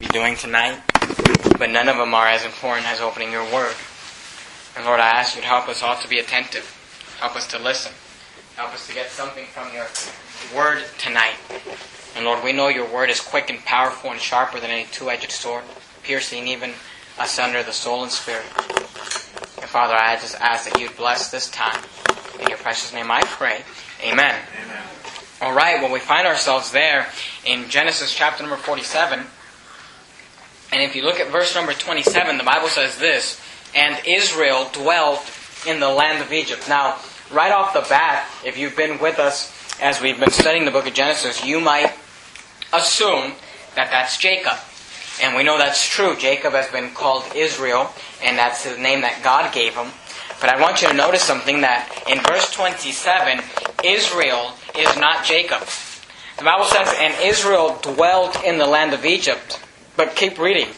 be doing tonight, but none of them are as important as opening your word. And Lord, I ask you to help us all to be attentive, help us to listen, help us to get something from your word tonight. And Lord, we know your word is quick and powerful and sharper than any two edged sword, piercing even asunder the soul and spirit. And Father, I just ask that you'd bless this time. In your precious name I pray. Amen. Amen. All right, well, we find ourselves there in Genesis chapter number 47. And if you look at verse number 27, the Bible says this And Israel dwelt in the land of Egypt. Now, right off the bat, if you've been with us as we've been studying the book of Genesis, you might assume that that's Jacob. And we know that's true. Jacob has been called Israel, and that's the name that God gave him. But I want you to notice something that in verse 27, Israel is not Jacob. The Bible says, And Israel dwelt in the land of Egypt. But keep reading.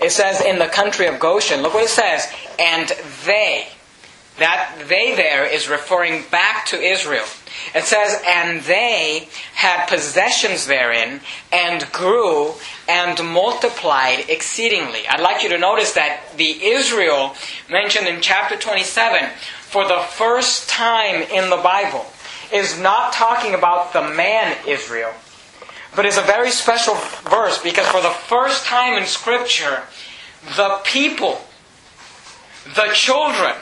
It says, In the country of Goshen. Look what it says. And they. That they there is referring back to Israel. It says, And they had possessions therein, and grew and multiplied exceedingly. I'd like you to notice that the Israel mentioned in chapter 27 for the first time in the Bible is not talking about the man Israel, but it's a very special verse because for the first time in Scripture, the people, the children,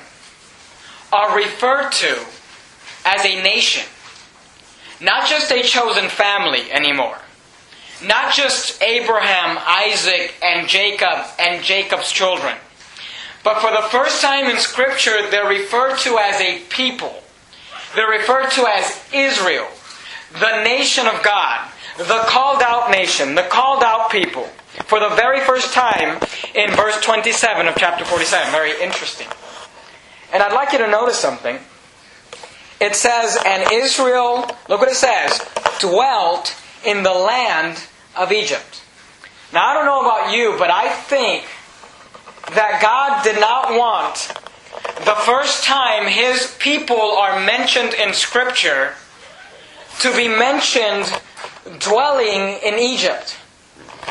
are referred to as a nation. Not just a chosen family anymore. Not just Abraham, Isaac, and Jacob, and Jacob's children. But for the first time in Scripture, they're referred to as a people. They're referred to as Israel, the nation of God, the called out nation, the called out people. For the very first time in verse 27 of chapter 47. Very interesting. And I'd like you to notice something. It says, And Israel, look what it says, dwelt in the land of Egypt. Now, I don't know about you, but I think that God did not want the first time His people are mentioned in Scripture to be mentioned dwelling in Egypt.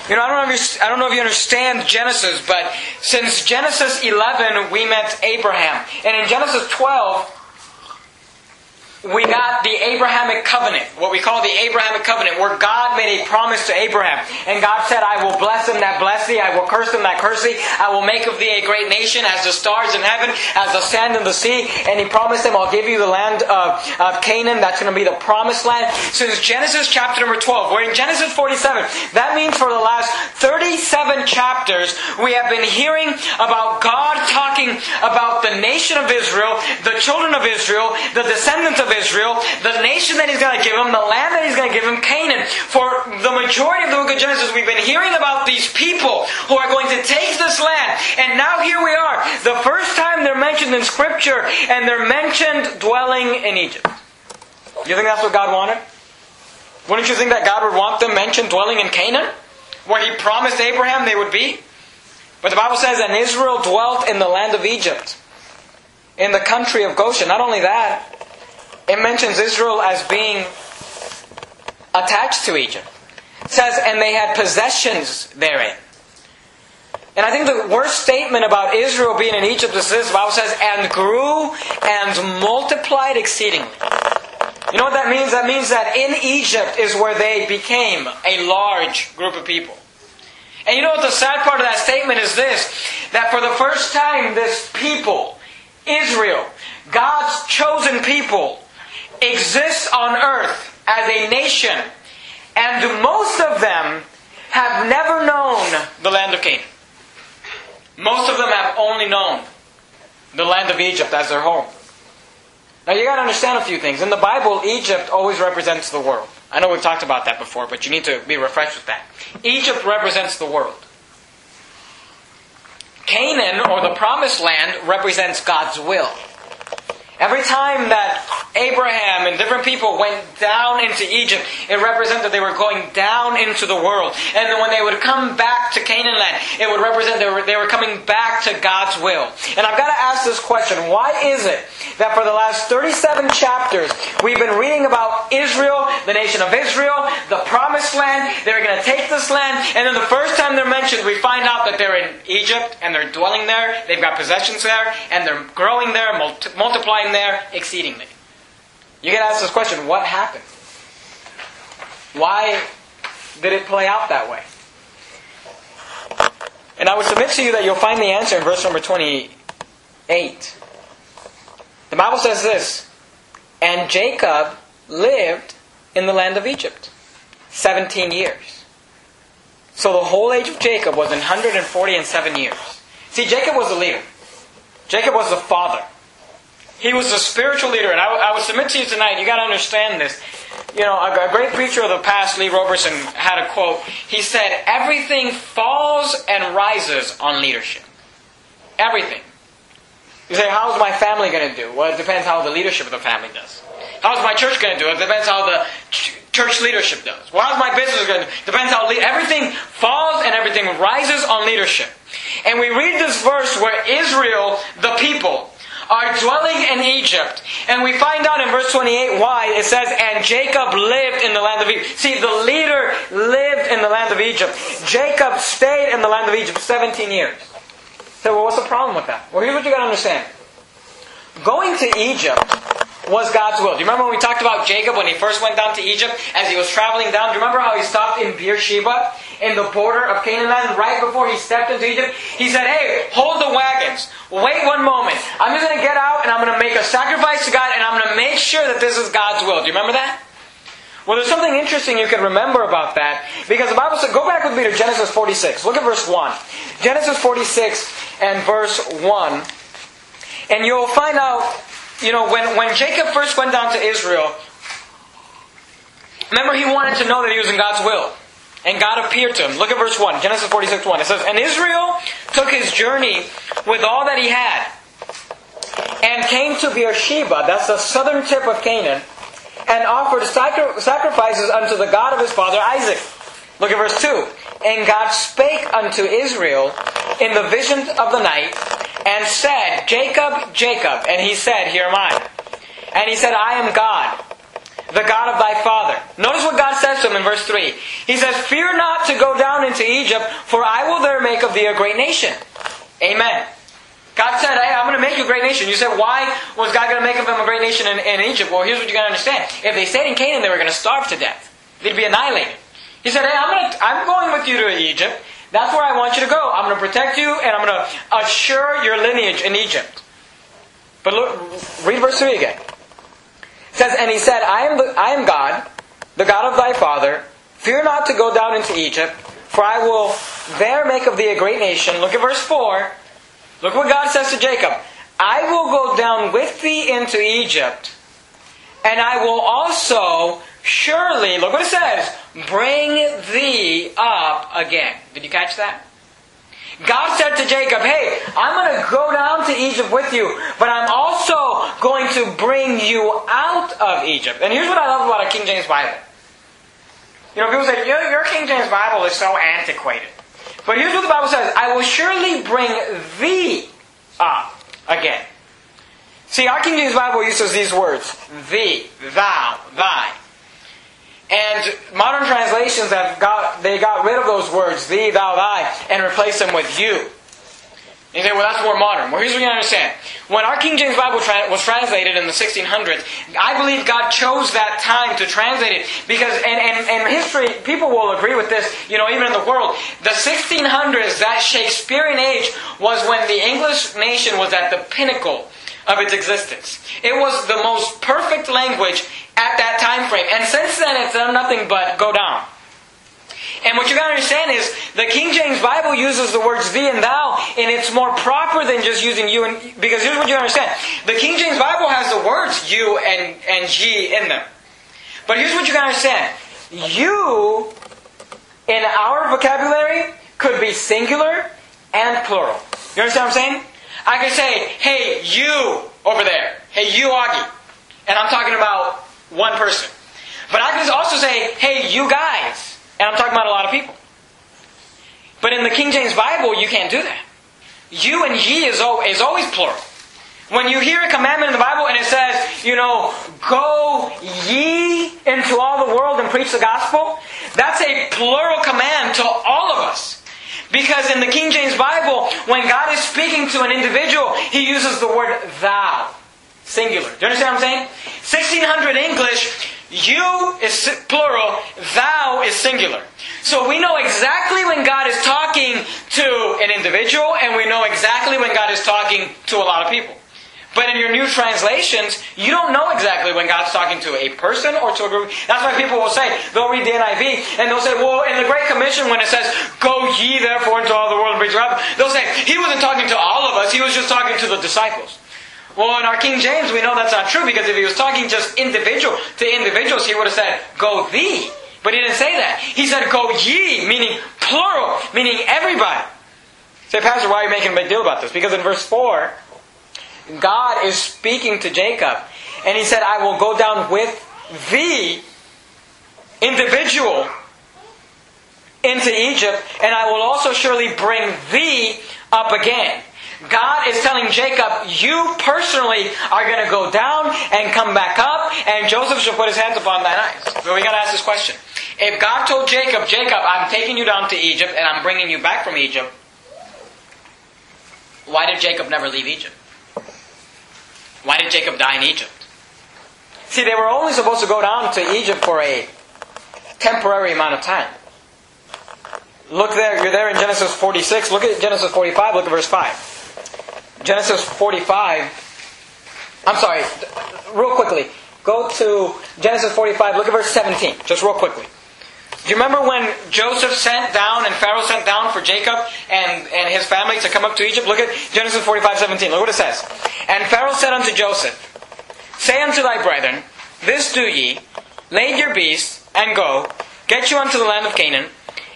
You know, I don't, know I don't know if you understand Genesis, but since Genesis 11, we met Abraham. And in Genesis 12, we got the Abrahamic covenant, what we call the Abrahamic covenant, where God made a promise to Abraham. And God said, I will bless him that bless thee, I will curse him that curse thee, I will make of thee a great nation as the stars in heaven, as the sand in the sea. And he promised him, I'll give you the land of, of Canaan, that's going to be the promised land. Since Genesis chapter number 12, we're in Genesis 47. That means for the last 37 chapters, we have been hearing about God talking about the nation of Israel, the children of Israel, the descendants of Israel, the nation that He's going to give him, the land that He's going to give him, Canaan. For the majority of the book of Genesis, we've been hearing about these people who are going to take this land. And now here we are. The first time they're mentioned in Scripture, and they're mentioned dwelling in Egypt. You think that's what God wanted? Wouldn't you think that God would want them mentioned dwelling in Canaan? Where He promised Abraham they would be? But the Bible says, and Israel dwelt in the land of Egypt, in the country of Goshen. Not only that, it mentions Israel as being attached to Egypt. It says, and they had possessions therein. And I think the worst statement about Israel being in Egypt is this. The Bible says, and grew and multiplied exceedingly. You know what that means? That means that in Egypt is where they became a large group of people. And you know what the sad part of that statement is this? That for the first time, this people, Israel, God's chosen people, exists on earth as a nation, and most of them have never known the land of Canaan. Most of them have only known the land of Egypt as their home. Now you got to understand a few things. In the Bible, Egypt always represents the world. I know we've talked about that before, but you need to be refreshed with that. Egypt represents the world. Canaan, or the promised land, represents God's will. Every time that Abraham and different people went down into Egypt, it represented they were going down into the world. And then when they would come back to Canaan land, it would represent they were, they were coming back to God's will. And I've got to ask this question why is it that for the last 37 chapters, we've been reading about Israel, the nation of Israel, the promised land, they're going to take this land, and then the first time they're mentioned, we find out that they're in Egypt and they're dwelling there, they've got possessions there, and they're growing there, multiplying there exceedingly. You can ask this question what happened? Why did it play out that way? And I would submit to you that you'll find the answer in verse number 28. The Bible says this And Jacob lived in the land of Egypt 17 years. So the whole age of Jacob was 140 and 7 years. See, Jacob was the leader, Jacob was the father. He was a spiritual leader, and I, would submit to you tonight, you got to understand this. You know, a, a great preacher of the past, Lee Roberson, had a quote. He said, Everything falls and rises on leadership. Everything. You say, How's my family going to do? Well, it depends how the leadership of the family does. How's my church going to do? It depends how the ch- church leadership does. Well, how's my business going to do? Depends how le- everything falls and everything rises on leadership. And we read this verse where Israel, the people, are dwelling in Egypt. And we find out in verse 28 why. It says, And Jacob lived in the land of Egypt. See, the leader lived in the land of Egypt. Jacob stayed in the land of Egypt 17 years. So, well, what's the problem with that? Well, here's what you got to understand. Going to Egypt was God's will. Do you remember when we talked about Jacob when he first went down to Egypt as he was traveling down? Do you remember how he stopped in Beersheba in the border of Canaan right before he stepped into Egypt? He said, Hey, hold the wagons. Wait one moment. I'm just going to get out and I'm going to make a sacrifice to God and I'm going to make sure that this is God's will. Do you remember that? Well, there's something interesting you can remember about that because the Bible said, go back with me to Genesis 46. Look at verse 1. Genesis 46 and verse 1. And you'll find out you know, when, when Jacob first went down to Israel, remember he wanted to know that he was in God's will. And God appeared to him. Look at verse 1, Genesis 46 1. It says, And Israel took his journey with all that he had, and came to Beersheba, that's the southern tip of Canaan, and offered sacrifices unto the God of his father Isaac. Look at verse 2. And God spake unto Israel in the vision of the night, and said, Jacob, Jacob. And he said, Here am I. And he said, I am God, the God of thy father. Notice what God says to him in verse 3. He says, Fear not to go down into Egypt, for I will there make of thee a great nation. Amen. God said, Hey, I'm going to make you a great nation. You said, Why was God going to make of them a great nation in, in Egypt? Well, here's what you got to understand. If they stayed in Canaan, they were going to starve to death, they'd be annihilated. He said, Hey, I'm, to, I'm going with you to Egypt. That's where I want you to go. I'm going to protect you and I'm going to assure your lineage in Egypt. But look, read verse 3 again. It says, And he said, I am, the, I am God, the God of thy father. Fear not to go down into Egypt, for I will there make of thee a great nation. Look at verse 4. Look what God says to Jacob. I will go down with thee into Egypt, and I will also surely, look what it says, bring thee up again. Did you catch that? God said to Jacob, Hey, I'm going to go down to Egypt with you, but I'm also going to bring you out of Egypt. And here's what I love about a King James Bible. You know, people say, your, your King James Bible is so antiquated. But here's what the Bible says I will surely bring thee up again. See, our King James Bible uses these words thee, thou, thy. And modern translations have got they got rid of those words, thee, thou, thy, and replaced them with you. You say, well, that's more modern. Well, here's what you understand. When our King James Bible tra- was translated in the 1600s, I believe God chose that time to translate it because, and, and, and history, people will agree with this, you know, even in the world. The 1600s, that Shakespearean age, was when the English nation was at the pinnacle of its existence. It was the most perfect language at that time frame. And since then, it's done nothing but go down. And what you gotta understand is the King James Bible uses the words thee and thou, and it's more proper than just using you and because here's what you understand. The King James Bible has the words you and, and ye in them. But here's what you gotta understand. You in our vocabulary could be singular and plural. You understand what I'm saying? I could say, hey, you over there. Hey, you, Augie. And I'm talking about one person. But I can also say, hey, you guys. And I'm talking about a lot of people. But in the King James Bible, you can't do that. You and ye is always plural. When you hear a commandment in the Bible and it says, you know, go ye into all the world and preach the gospel, that's a plural command to all of us. Because in the King James Bible, when God is speaking to an individual, He uses the word thou. Singular. Do you understand what I'm saying? 1600 English, you is plural, thou is singular. So we know exactly when God is talking to an individual, and we know exactly when God is talking to a lot of people. But in your new translations, you don't know exactly when God's talking to a person or to a group. That's why people will say, they'll read the NIV, and they'll say, well, in the Great Commission, when it says, go ye therefore into all the world and preach the they'll say, he wasn't talking to all of us, he was just talking to the disciples. Well, in our King James, we know that's not true because if he was talking just individual to individuals, he would have said, go thee. But he didn't say that. He said, go ye, meaning plural, meaning everybody. Say, Pastor, why are you making a big deal about this? Because in verse 4, God is speaking to Jacob. And he said, I will go down with thee, individual, into Egypt, and I will also surely bring thee up again. God is telling Jacob, you personally are going to go down and come back up, and Joseph shall put his hands upon thine eyes. So we got to ask this question. If God told Jacob, Jacob, I'm taking you down to Egypt and I'm bringing you back from Egypt, why did Jacob never leave Egypt? Why did Jacob die in Egypt? See, they were only supposed to go down to Egypt for a temporary amount of time. Look there, you're there in Genesis 46. Look at Genesis 45, look at verse 5. Genesis 45. I'm sorry, real quickly. Go to Genesis 45, look at verse 17, just real quickly. Do you remember when Joseph sent down and Pharaoh sent down for Jacob and, and his family to come up to Egypt? Look at Genesis 45, 17. Look what it says. And Pharaoh said unto Joseph, Say unto thy brethren, This do ye, lay your beasts, and go, get you unto the land of Canaan,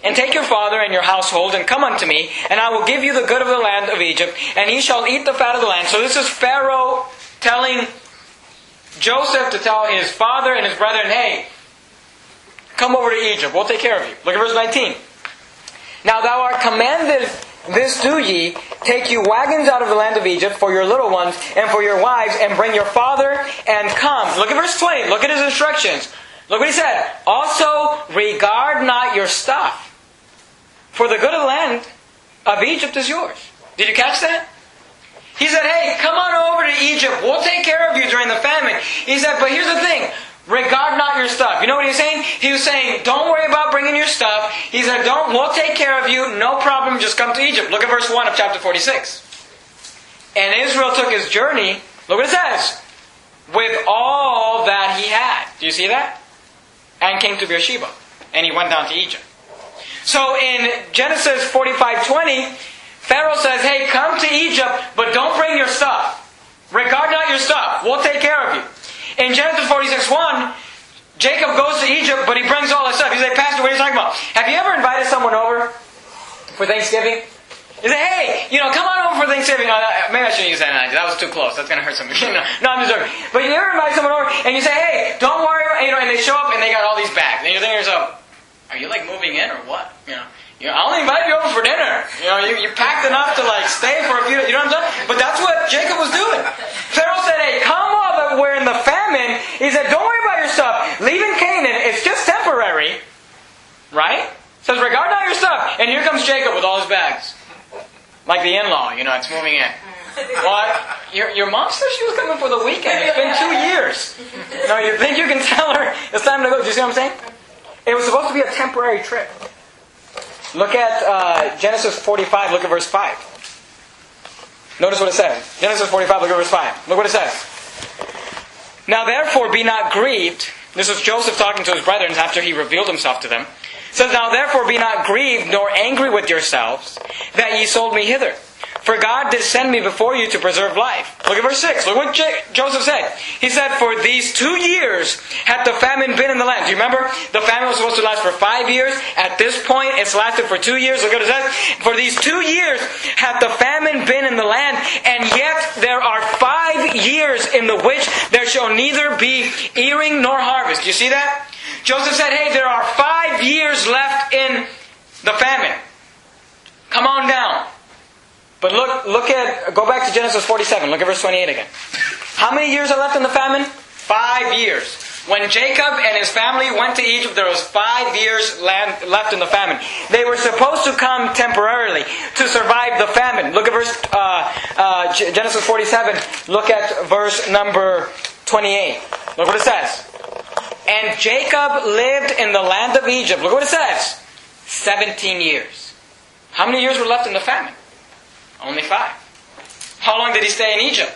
and take your father and your household, and come unto me, and I will give you the good of the land of Egypt, and ye shall eat the fat of the land. So this is Pharaoh telling Joseph to tell his father and his brethren, hey, come over to Egypt, we'll take care of you. Look at verse 19. Now thou art commanded this do ye, take you wagons out of the land of Egypt for your little ones and for your wives, and bring your father and come. Look at verse 20. Look at his instructions. Look what he said. Also, regard not your stuff, for the good of the land of Egypt is yours. Did you catch that? He said, hey, come on over to Egypt. We'll take care of you during the famine. He said, but here's the thing. Regard not your stuff. You know what he was saying? He was saying, don't worry about bringing your stuff. He said, don't, we'll take care of you. No problem. Just come to Egypt. Look at verse 1 of chapter 46. And Israel took his journey. Look what it says. With all that he had. Do you see that? And came to Beersheba. And he went down to Egypt. So in Genesis 45:20, Pharaoh says, "Hey, come to Egypt, but don't bring your stuff. Regard not your stuff. We'll take care of you." In Genesis 46 1, Jacob goes to Egypt, but he brings all his stuff. He's like, Pastor, what are you talking about? Have you ever invited someone over for Thanksgiving? You say, hey, you know, come on over for Thanksgiving. No, maybe I shouldn't use that analogy. That was too close. That's going to hurt somebody. no, no, I'm just joking. But you ever invite someone over and you say, hey, don't worry, you know, and they show up and they got all these bags. And you're thinking to yourself, are you like moving in or what? You know, you know, I only invite you over for dinner. You know, you, you packed enough to like stay for a few. You know what I'm saying? But that's what Jacob was doing. Pharaoh said, "Hey, come while that we're in the famine." He said, "Don't worry about your stuff. Leaving Canaan, it's just temporary, right?" Says, "Regard not your stuff." And here comes Jacob with all his bags, like the in-law. You know, it's moving in. What? Your, your mom said she was coming for the weekend. It's been two years. You know, you think you can tell her it's time to go? Do you see what I'm saying? It was supposed to be a temporary trip. Look at uh, Genesis 45, look at verse 5. Notice what it says. Genesis 45, look at verse 5. Look what it says. Now therefore be not grieved. This is Joseph talking to his brethren after he revealed himself to them. It says, Now therefore be not grieved nor angry with yourselves that ye sold me hither. For God did send me before you to preserve life. Look at verse 6. Look what J- Joseph said. He said, For these two years had the famine been in the land. Do you remember? The famine was supposed to last for five years. At this point, it's lasted for two years. Look what it says. For these two years had the famine been in the land, and yet there are five years in the which there shall neither be earing nor harvest. Do you see that? Joseph said, Hey, there are five years left in the famine. Come on down. But look, look at, go back to Genesis 47. Look at verse 28 again. How many years are left in the famine? Five years. When Jacob and his family went to Egypt, there was five years land, left in the famine. They were supposed to come temporarily to survive the famine. Look at verse uh, uh, Genesis 47. Look at verse number 28. Look what it says. And Jacob lived in the land of Egypt. Look what it says. 17 years. How many years were left in the famine? Only five. How long did he stay in Egypt?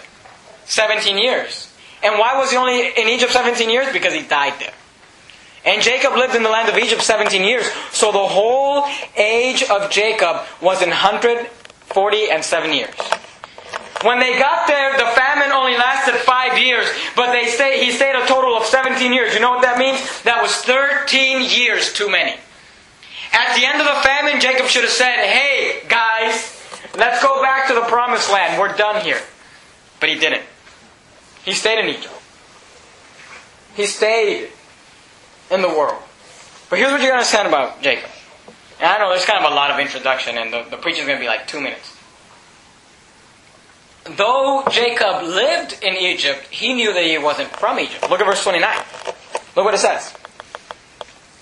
17 years. And why was he only in Egypt 17 years? Because he died there. And Jacob lived in the land of Egypt 17 years. So the whole age of Jacob was in 140 and 7 years. When they got there, the famine only lasted five years, but they stay, he stayed a total of 17 years. You know what that means? That was 13 years too many. At the end of the famine, Jacob should have said, Hey, guys, let's go back to the promised land. We're done here. But he didn't. He stayed in Egypt. He stayed in the world. But here's what you're going to understand about Jacob. And I know there's kind of a lot of introduction, and the, the preaching is going to be like two minutes. Though Jacob lived in Egypt, he knew that he wasn't from Egypt. Look at verse 29. Look what it says.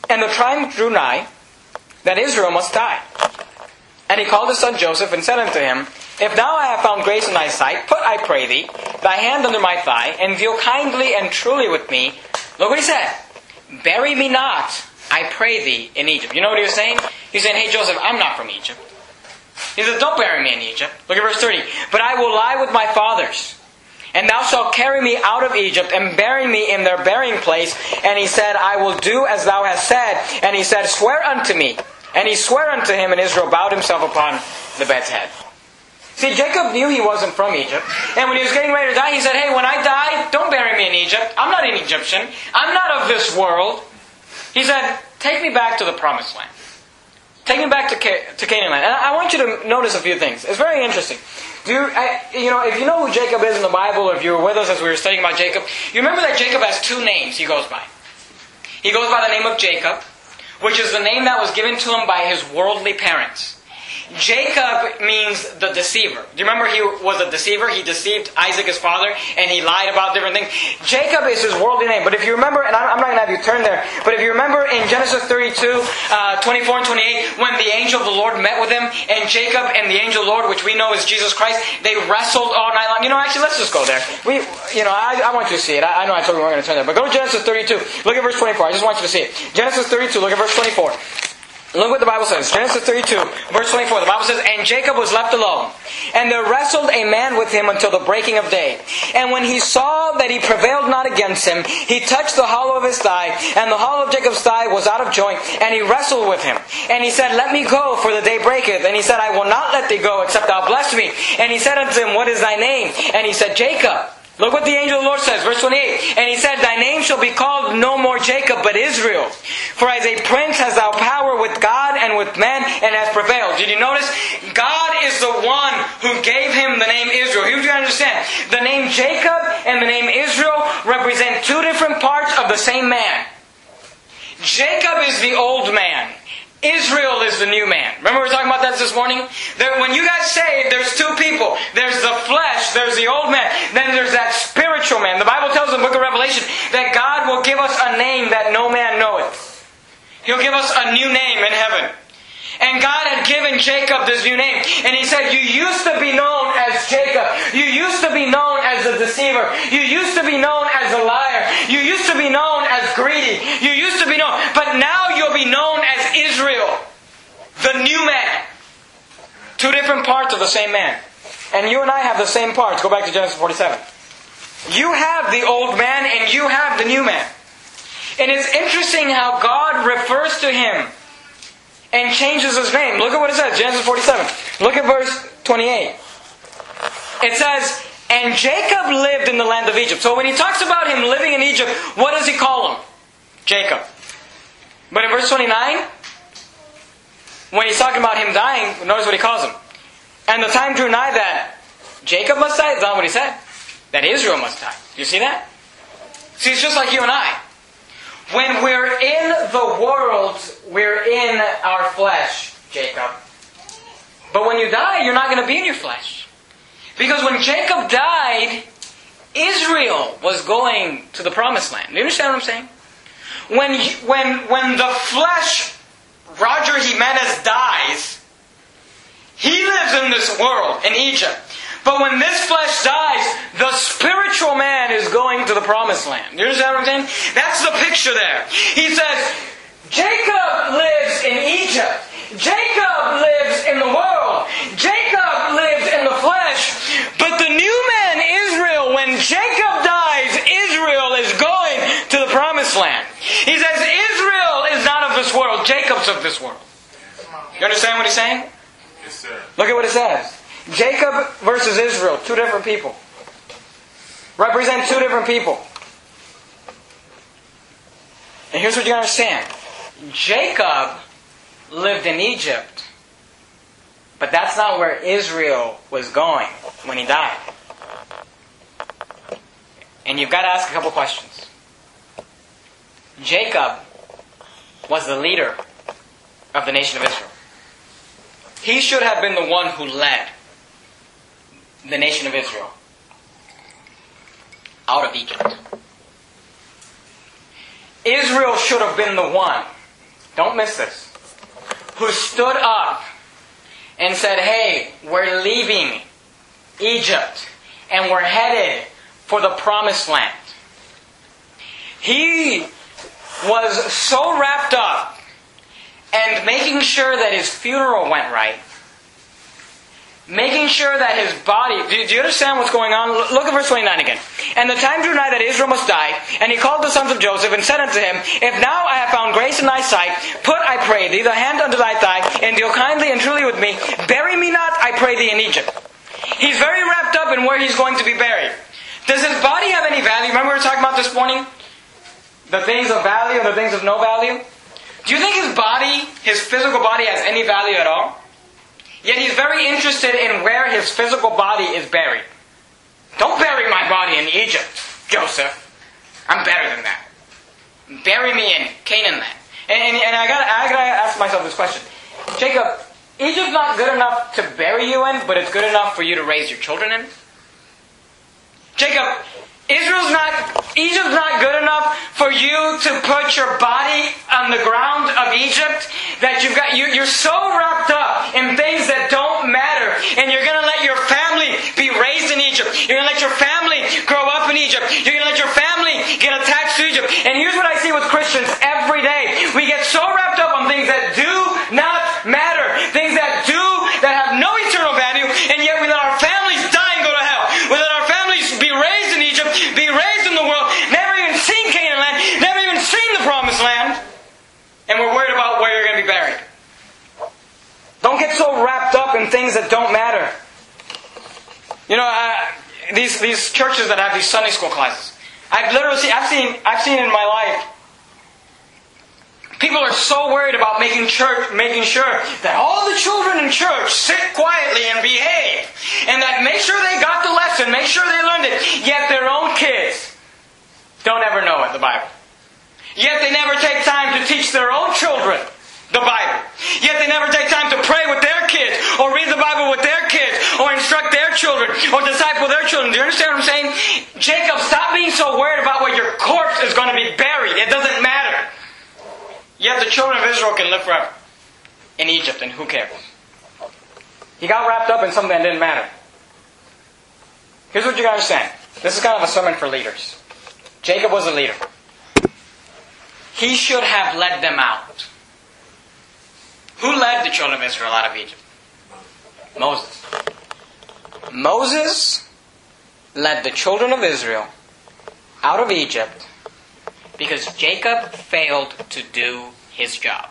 And the time drew nigh that Israel must die. And he called his son Joseph and said unto him, if now I have found grace in thy sight, put, I pray thee, thy hand under my thigh, and deal kindly and truly with me. Look what he said. Bury me not, I pray thee, in Egypt. You know what he was saying? He's saying, hey Joseph, I'm not from Egypt. He said, don't bury me in Egypt. Look at verse 30. But I will lie with my fathers. And thou shalt carry me out of Egypt and bury me in their burying place. And he said, I will do as thou hast said. And he said, Swear unto me. And he sware unto him, and Israel bowed himself upon the bed's head. See, Jacob knew he wasn't from Egypt. And when he was getting ready to die, he said, Hey, when I die, don't bury me in Egypt. I'm not an Egyptian. I'm not of this world. He said, Take me back to the promised land. Take me back to, to Canaan land. And I want you to notice a few things. It's very interesting. Do you, I, you know, if you know who Jacob is in the Bible, or if you were with us as we were studying about Jacob, you remember that Jacob has two names he goes by. He goes by the name of Jacob, which is the name that was given to him by his worldly parents. Jacob means the deceiver. Do you remember he was a deceiver? He deceived Isaac, his father, and he lied about different things. Jacob is his worldly name. But if you remember, and I'm not going to have you turn there, but if you remember in Genesis 32, uh, 24 and 28, when the angel of the Lord met with him, and Jacob and the angel of the Lord, which we know is Jesus Christ, they wrestled all night long. You know, actually, let's just go there. We, you know, I, I want you to see it. I, I know I told you we weren't going to turn there, but go to Genesis 32. Look at verse 24. I just want you to see it. Genesis 32, look at verse 24. Look what the Bible says. Genesis 32, verse 24. The Bible says, And Jacob was left alone. And there wrestled a man with him until the breaking of day. And when he saw that he prevailed not against him, he touched the hollow of his thigh, and the hollow of Jacob's thigh was out of joint, and he wrestled with him. And he said, Let me go, for the day breaketh. And he said, I will not let thee go, except thou bless me. And he said unto him, What is thy name? And he said, Jacob. Look what the angel of the Lord says, verse 28. And he said, Thy name shall be called no more Jacob, but Israel. For as a prince has thou power with God and with men, and has prevailed. Did you notice? God is the one who gave him the name Israel. Here's what you understand. The name Jacob and the name Israel represent two different parts of the same man. Jacob is the old man. Israel is the new man. Remember we were talking about that this morning? That when you got saved, there's two people. There's the flesh, there's the old man, then there's that spiritual man. The Bible tells in the book of Revelation that God will give us a name that no man knoweth. He'll give us a new name in heaven. And God had given Jacob this new name. And he said, You used to be known as Jacob. You used to be known as a deceiver. You used to be known as a liar. You used to be known as greedy. You used to be known. But now you'll be known as Israel, the new man. Two different parts of the same man. And you and I have the same parts. Go back to Genesis 47. You have the old man and you have the new man. And it's interesting how God refers to him and changes his name. Look at what it says, Genesis 47. Look at verse 28. It says, And Jacob lived in the land of Egypt. So when he talks about him living in Egypt, what does he call him? Jacob. But in verse 29, when he's talking about him dying, notice what he calls him. And the time drew nigh that Jacob must die. Is that what he said? that Israel must die. Do you see that? See, it's just like you and I. When we're in the world, we're in our flesh, Jacob. But when you die, you're not going to be in your flesh. Because when Jacob died, Israel was going to the promised land. Do you understand what I'm saying? When, when, when the flesh, Roger Jimenez dies, he lives in this world, in Egypt. But when this flesh dies, the spiritual man is going to the promised land. You understand what I'm saying? That's the picture there. He says, Jacob lives in Egypt. Jacob lives in the world. Jacob lives in the flesh. But the new man, Israel, when Jacob dies, Israel is going to the promised land. He says, Israel is not of this world, Jacob's of this world. You understand what he's saying? Yes, sir. Look at what it says. Jacob versus Israel, two different people. Represent two different people. And here's what you understand Jacob lived in Egypt, but that's not where Israel was going when he died. And you've got to ask a couple questions. Jacob was the leader of the nation of Israel. He should have been the one who led the nation of Israel out of Egypt. Israel should have been the one, don't miss this, who stood up and said, Hey, we're leaving Egypt and we're headed for the promised land. He was so wrapped up and making sure that his funeral went right making sure that his body. Do, you understand what's going on? Look at verse 29 again. And the time drew nigh that Israel must die, and he called the sons of Joseph and said unto him, If now I have found grace in thy sight, put, I pray thee, the hand unto thy thigh, and deal kindly and truly with me. Bury me not, I pray thee, in Egypt. He's very wrapped up in where he's going to be buried. Does his body have any value? Remember we were talking about this morning? The things of value and the things of no value? Do you think his body, his physical body, has any value at all? Yet he's very interested in where his physical body is buried. Don't bury my body in Egypt, Joseph. I'm better than that. Bury me in Canaan land. And, and, and I gotta, I gotta ask myself this question. Jacob, Egypt's not good enough to bury you in, but it's good enough for you to raise your children in? Jacob, Israel's not, Egypt's not good enough for you to put your body on the ground of Egypt that you've got, you, you're so wrapped up in things that don't matter and you're gonna let your family be raised in Egypt. You're gonna let your family grow up in Egypt. You're gonna let your family get attached to Egypt. And here's what I see with Christians every day. We get so wrapped up on things that do not matter. Things that do, that have no eternal value, and yet we let our families die and go to hell. We let our families be raised in Egypt, be raised in the world, never even seen Canaan land, never even seen the promised land, and we're worried about where you're going to be buried. Don't get so wrapped up in things that don't matter. You know, these these churches that have these Sunday school classes. I've literally seen, I've seen I've seen in my life People are so worried about making church, making sure that all the children in church sit quietly and behave, and that make sure they got the lesson, make sure they learned it. Yet their own kids don't ever know it, the Bible. Yet they never take time to teach their own children the Bible. Yet they never take time to pray with their kids, or read the Bible with their kids, or instruct their children, or disciple their children. Do you understand what I'm saying? Jacob, stop being so worried about where your corpse is going to be buried. It doesn't matter. Yet the children of Israel can live forever in Egypt, and who cares? He got wrapped up in something that didn't matter. Here's what you gotta understand. This is kind of a sermon for leaders. Jacob was a leader. He should have led them out. Who led the children of Israel out of Egypt? Moses. Moses led the children of Israel out of Egypt because Jacob failed to do his job.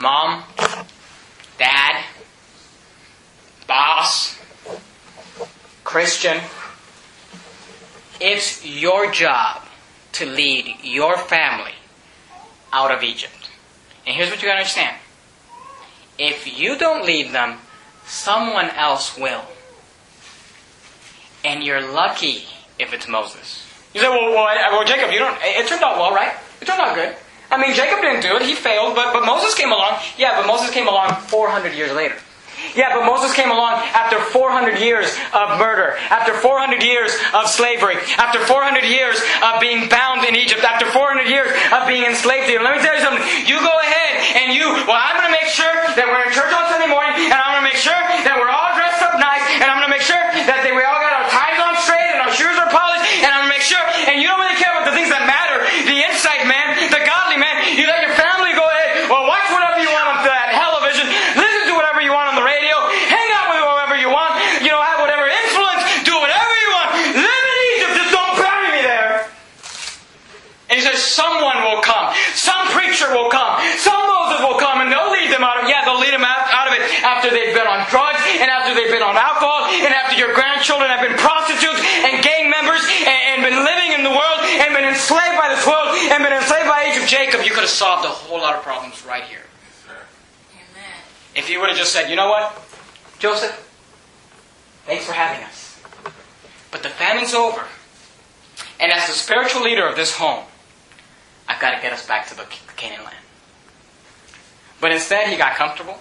Mom, dad, boss, Christian, it's your job to lead your family out of Egypt. And here's what you gotta understand. If you don't lead them, someone else will. and you're lucky if it's Moses. You say, well, well, well, Jacob, you don't. It turned out well, right? It turned out good. I mean, Jacob didn't do it; he failed. But but Moses came along. Yeah, but Moses came along 400 years later. Yeah, but Moses came along after 400 years of murder, after 400 years of slavery, after 400 years of being bound in Egypt, after 400 years of being enslaved here. Let me tell you something. You go ahead and you, well, I'm going to make sure that we're in church on Sunday morning, and I'm going to make sure that we're all dressed up nice, and I'm going to make sure that they, we all got our ties on straight and our shoes are polished, and I'm going to make sure, and you don't really care about the things that matter, the insight man, the godly man. You let your family go ahead, well, watch whatever you want on that television, listen to whatever you want on the radio, hang out with whoever you want, you know, have whatever influence, do whatever you want, live in Egypt, just don't bury me there. And he says, someone will come. Some preacher will come. Some Moses will come and they'll lead them out of Yeah, they'll lead them out, out of it after they've been on drugs and after they've been on alcohol and after your grandchildren have been prostitutes and gang members and, and been living in the world and been enslaved by this world and been enslaved by age of Jacob, you could have solved a whole lot of problems right here. Amen. If you would have just said, you know what, Joseph, thanks for having us. But the famine's over. And as the spiritual leader of this home, I've got to get us back to the Canaan land. But instead, he got comfortable.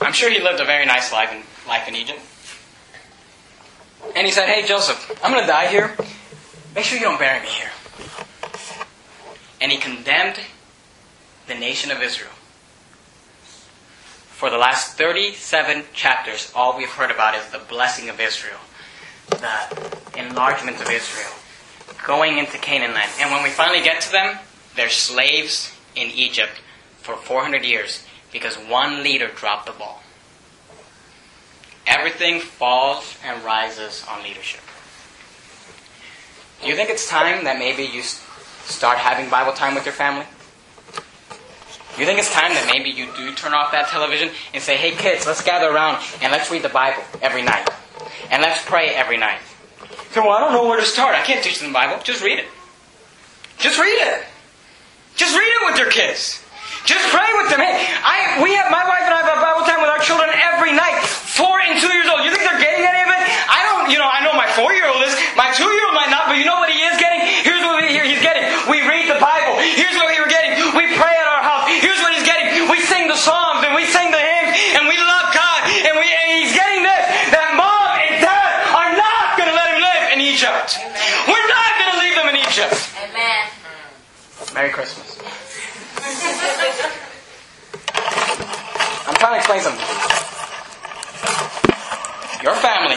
I'm sure he lived a very nice life in, life in Egypt. And he said, Hey, Joseph, I'm going to die here. Make sure you don't bury me here. And he condemned the nation of Israel. For the last 37 chapters, all we've heard about is the blessing of Israel, the enlargement of Israel, going into Canaan land. And when we finally get to them, they're slaves in Egypt for 400 years because one leader dropped the ball. Everything falls and rises on leadership. Do you think it's time that maybe you start having Bible time with your family? Do You think it's time that maybe you do turn off that television and say, hey kids, let's gather around and let's read the Bible every night. And let's pray every night. So, well, I don't know where to start. I can't teach them the Bible. Just read it. Just read it. Just read it with your kids. Just pray with them. Hey, I, we have, my wife and I have a Bible time with our children every night. Four and two years old. You think they're getting any of it? I don't, you know, I know my four year old is. My two year old might not, but you know what he is getting? Here's what we, here he's getting. We read the Bible. Here's what we were getting. We pray at our house. Here's what he's getting. We sing the Psalms and we sing the hymns and we love God. And, we, and he's getting this that mom and dad are not going to let him live in Egypt. We're not going to leave them in Egypt. Amen. Merry Christmas. I'm trying to explain something. Your family,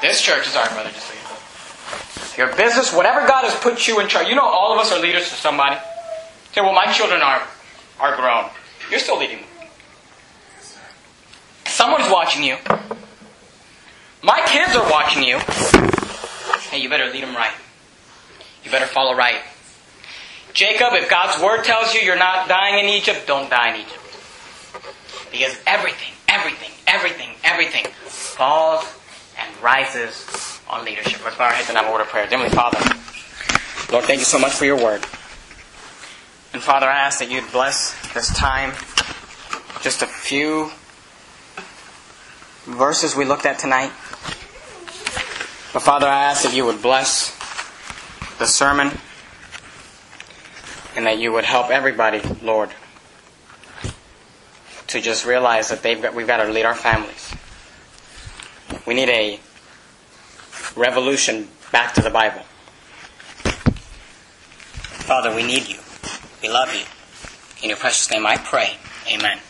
this church is our brother, just so you know. Your business, whatever God has put you in charge. You know, all of us are leaders to somebody. Say, well, my children are are grown. You're still leading them. Someone's watching you. My kids are watching you. Hey, you better lead them right. You better follow right. Jacob, if God's word tells you you're not dying in Egypt, don't die in Egypt. Because everything, everything, everything, everything falls and rises on leadership. Let's bow our heads and have a word of prayer. Heavenly Father, Lord, thank you so much for your word. And Father, I ask that you'd bless this time. Just a few verses we looked at tonight. But Father, I ask that you would bless the sermon and that you would help everybody, Lord, to just realize that they've got, we've got to lead our families. We need a revolution back to the Bible. Father, we need you. We love you. In your precious name I pray. Amen.